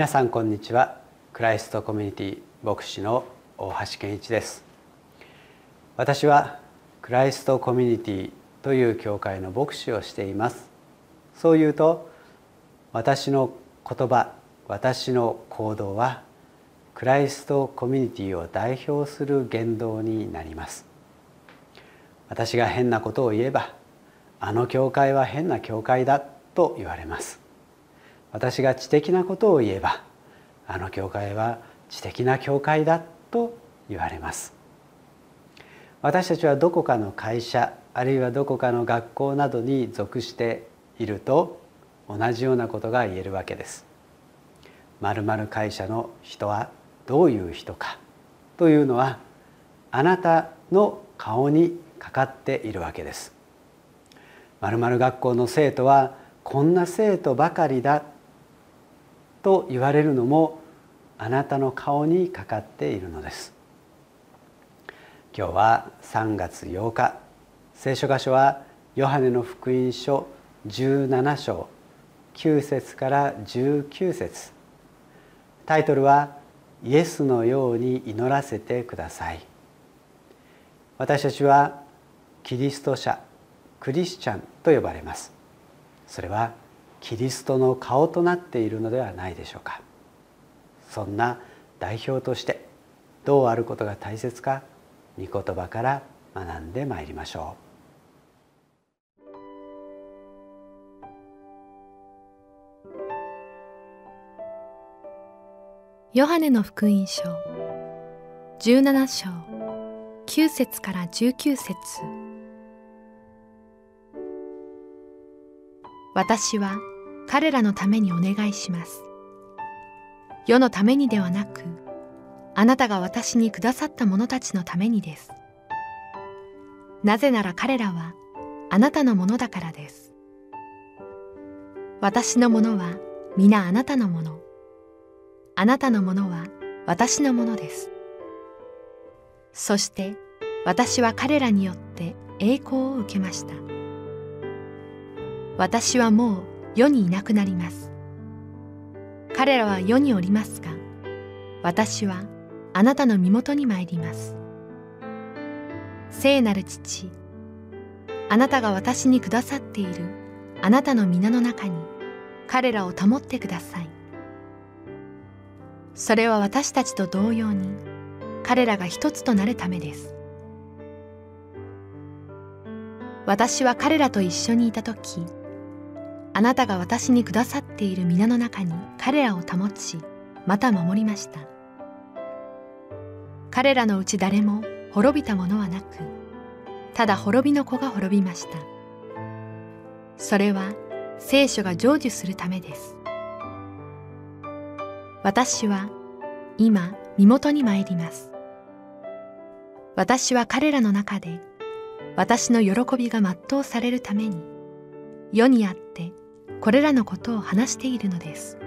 皆さんこんにちは。クライストコミュニティ牧師の大橋健一です。私はクライストコミュニティという教会の牧師をしています。そう言うと私の言葉私の行動はクライストコミュニティを代表する言動になります。私が変なことを言えばあの教会は変な教会だと言われます。私が知的なことを言えばあの教会は知的な教会だと言われます。私たちはどこかの会社あるいはどこかの学校などに属していると同じようなことが言えるわけです。まるまる会社の人はどういう人かというのはあなたの顔にかかっているわけです。まるまる学校の生徒はこんな生徒ばかりだと言われるのもあなたの顔にかかっているのです。今日は3月8日聖書箇所はヨハネの福音書17章9節から19節。タイトルはイエスのように祈らせてください。私たちはキリスト者クリスチャンと呼ばれます。それはキリストの顔となっているのではないでしょうか。そんな代表としてどうあることが大切か御言葉から学んでまいりましょう。ヨハネの福音書17章9節から19節。私は彼らのためにお願いします。世のためにではなく、あなたが私にくださった者たちのためにです。なぜなら彼らはあなたのものだからです。私のものは皆あなたのもの。あなたのものは私のものです。そして私は彼らによって栄光を受けました。私はもう世にいなくなります。彼らは世におりますが私はあなたの身元に参ります。聖なる父あなたが私にくださっているあなたの皆の中に彼らを保ってください。それは私たちと同様に彼らが一つとなるためです。私は彼らと一緒にいた時あなたが私にくださっている皆の中に彼らを保ちまた守りました。彼らのうち誰も滅びたものはなくただ滅びの子が滅びました。それは聖書が成就するためです。私は今身元に参ります。私は彼らの中で私の喜びが全うされるために世にあってこれらのことを話しているのです。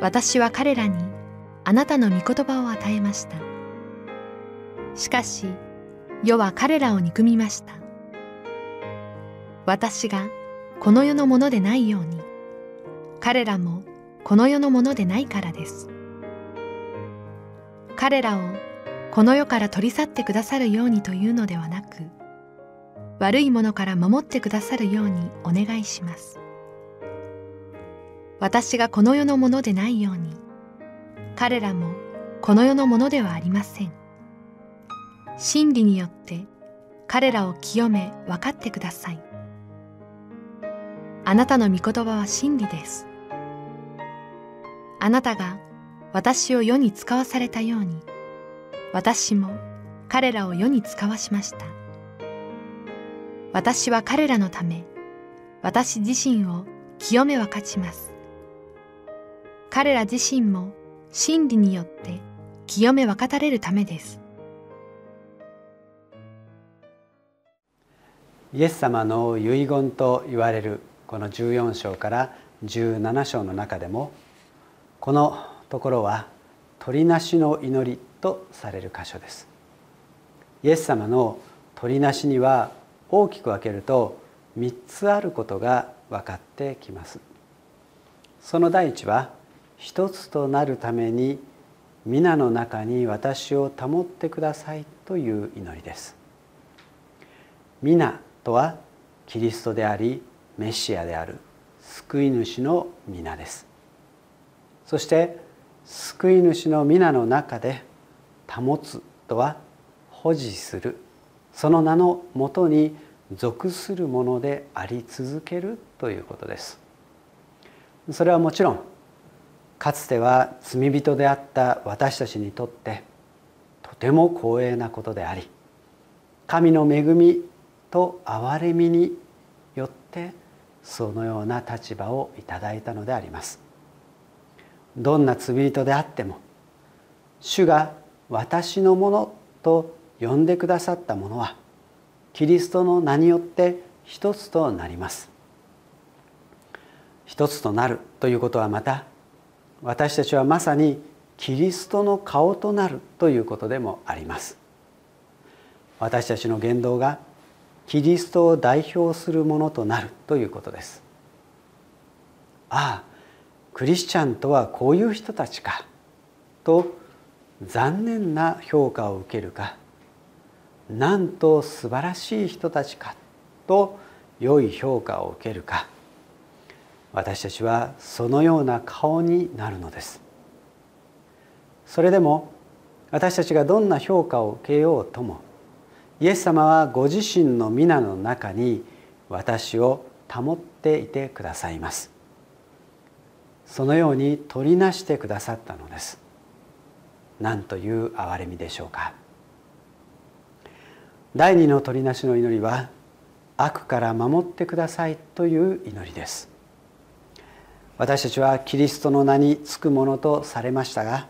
私は彼らにあなたの御言葉を与えました。しかし世は彼らを憎みました。私がこの世のものでないように彼らもこの世のものでないからです。彼らをこの世から取り去ってくださるようにというのではなく悪いものから守ってくださるようにお願いします。私がこの世のものでないように、彼らもこの世のものではありません。真理によって彼らを清め分かってください。あなたの御言葉は真理です。あなたが私を世に使わされたように、私も彼らを世に使わしました。私は彼らのため私自身を清め分かちます。彼ら自身も真理によって清め分かたれるためです。イエス様の遺言と言われるこの14章から17章の中でもこのところは鳥なしの祈りとされる箇所です。イエス様の鳥なしには大きく分けると3つあることが分かってきます。その第一は一つとなるために皆の中に私を保ってくださいという祈りです。皆とはキリストでありメシアである救い主の皆です。そして救い主の皆の中で保つとは保持するその名のもとに属するものであり続けるということです。それはもちろんかつては罪人であった私たちにとってとても光栄なことであり神の恵みと憐れみによってそのような立場をいただいたのであります。どんな罪人であっても主が私のものと呼んでくださったものはキリストの名によって一つとなります。一つとなるということはまた私たちはまさにキリストの顔となるということでもあります。私たちの言動がキリストを代表するものとなるということです。ああクリスチャンとはこういう人たちかと残念な評価を受けるかなんと素晴らしい人たちかと良い評価を受けるか。私たちはそのような顔になるのです。それでも私たちがどんな評価を受けようともイエス様はご自身の皆の中に私を保っていてくださいます。そのように取りなしてくださったのです。何という憐れみでしょうか。第二の取りなしの祈りは悪から守ってくださいという祈りです。私たちはキリストの名につくものとされましたが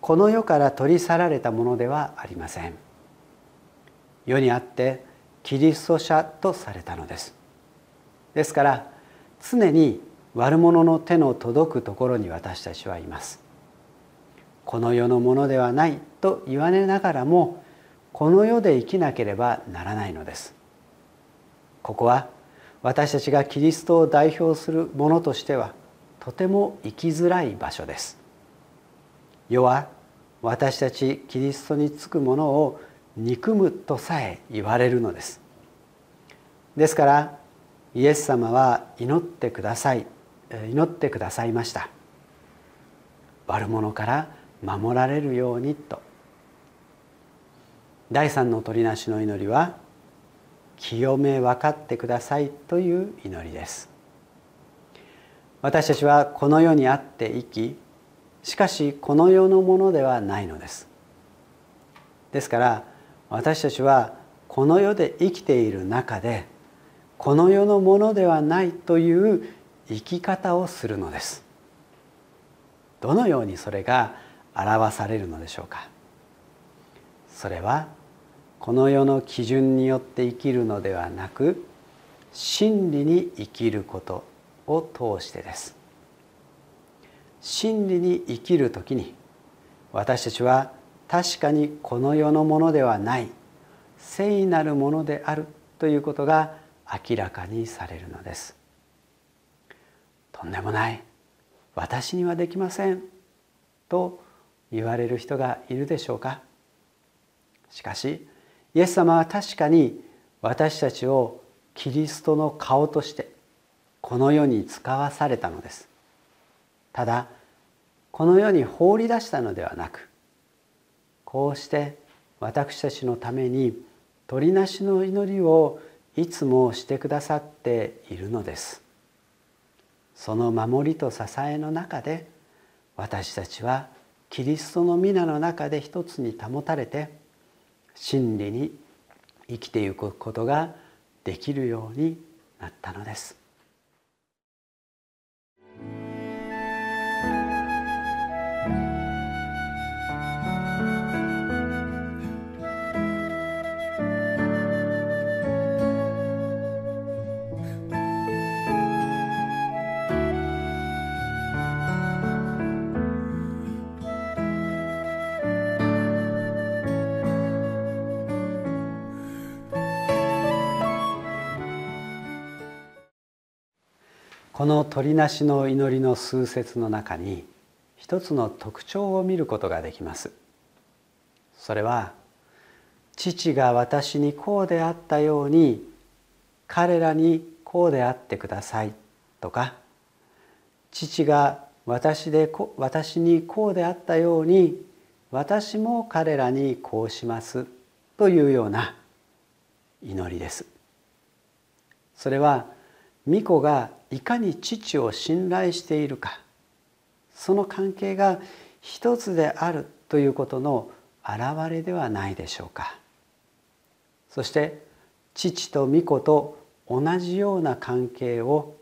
この世から取り去られたものではありません。世にあってキリスト者とされたのです。ですから常に悪者の手の届くところに私たちはいます。この世のものではないと言われながらもこの世で生きなければならないのです。ここは私たちがキリストを代表するものとしてはとても生きづらい場所です。世は私たちキリストにつくものを憎むとさえ言われるのです。ですからイエス様は祈ってください祈ってくださいました。悪者から守られるようにと。第三の取りなしの祈りは清め分かってくださいという祈りです。私たちはこの世にあって生きしかしこの世のものではないのです。ですから私たちはこの世で生きている中でこの世のものではないという生き方をするのです。どのようにそれが表されるのでしょうか。それはこの世の基準によって生きるのではなく真理に生きることを通してです。真理に生きる時に私たちは確かにこの世のものではない聖なるものであるということが明らかにされるのです。とんでもない私にはできませんと言われる人がいるでしょうか。しかしイエス様は確かに私たちをキリストの顔としてこの世に使わされたのです。ただこの世に放り出したのではなくこうして私たちのために鳥なしの祈りをいつもしてくださっているのです。その守りと支えの中で私たちはキリストの皆の中で一つに保たれて真理に生きていくことができるようになったのです。この鳥なしの祈りの数節の中に一つの特徴を見ることができます。それは父が私にこうであったように彼らにこうであってくださいとか父が私で私にこうであったように私も彼らにこうしますというような祈りです。それは巫女がいかに父を信頼しているか。その関係が一つであるということの表れではないでしょうか。そして父と巫女と同じような関係を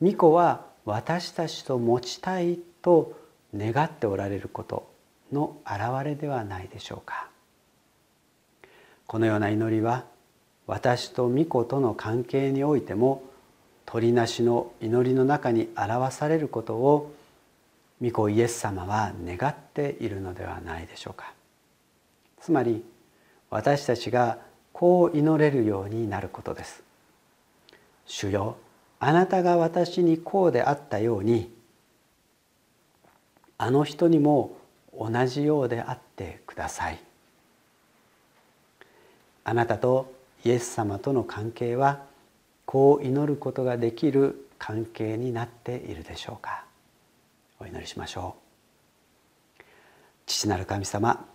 巫女は私たちと持ちたいと願っておられることの表れではないでしょうか。このような祈りは私と巫女との関係においても鳥なしの祈りの中に表されることを御子イエス様は願っているのではないでしょうか。つまり私たちがこう祈れるようになることです。主よあなたが私にこうであったようにあの人にも同じようであってください。あなたとイエス様との関係はこう祈ることができる関係になっているでしょうか。お祈りしましょう。父なる神様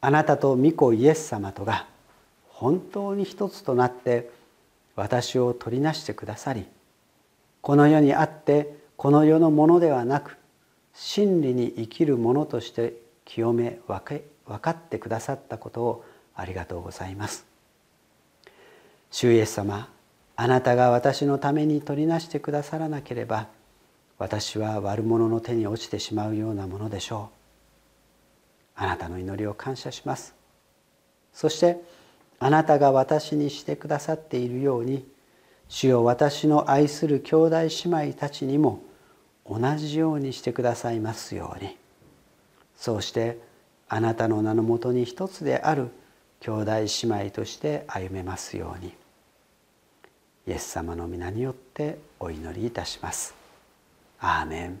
あなたと御子イエス様とが本当に一つとなって私を取りなしてくださりこの世にあってこの世のものではなく真理に生きるものとして清め分かってくださったことをありがとうございます。主イエス様あなたが私のために取りなしてくださらなければ私は悪者の手に落ちてしまうようなものでしょう。あなたの祈りを感謝します。そしてあなたが私にしてくださっているように主よ私の愛する兄弟姉妹たちにも同じようにしてくださいますように。そうしてあなたの名のもとに一つである兄弟姉妹として歩めますように。イエス様の皆によってお祈りいたします。アーメン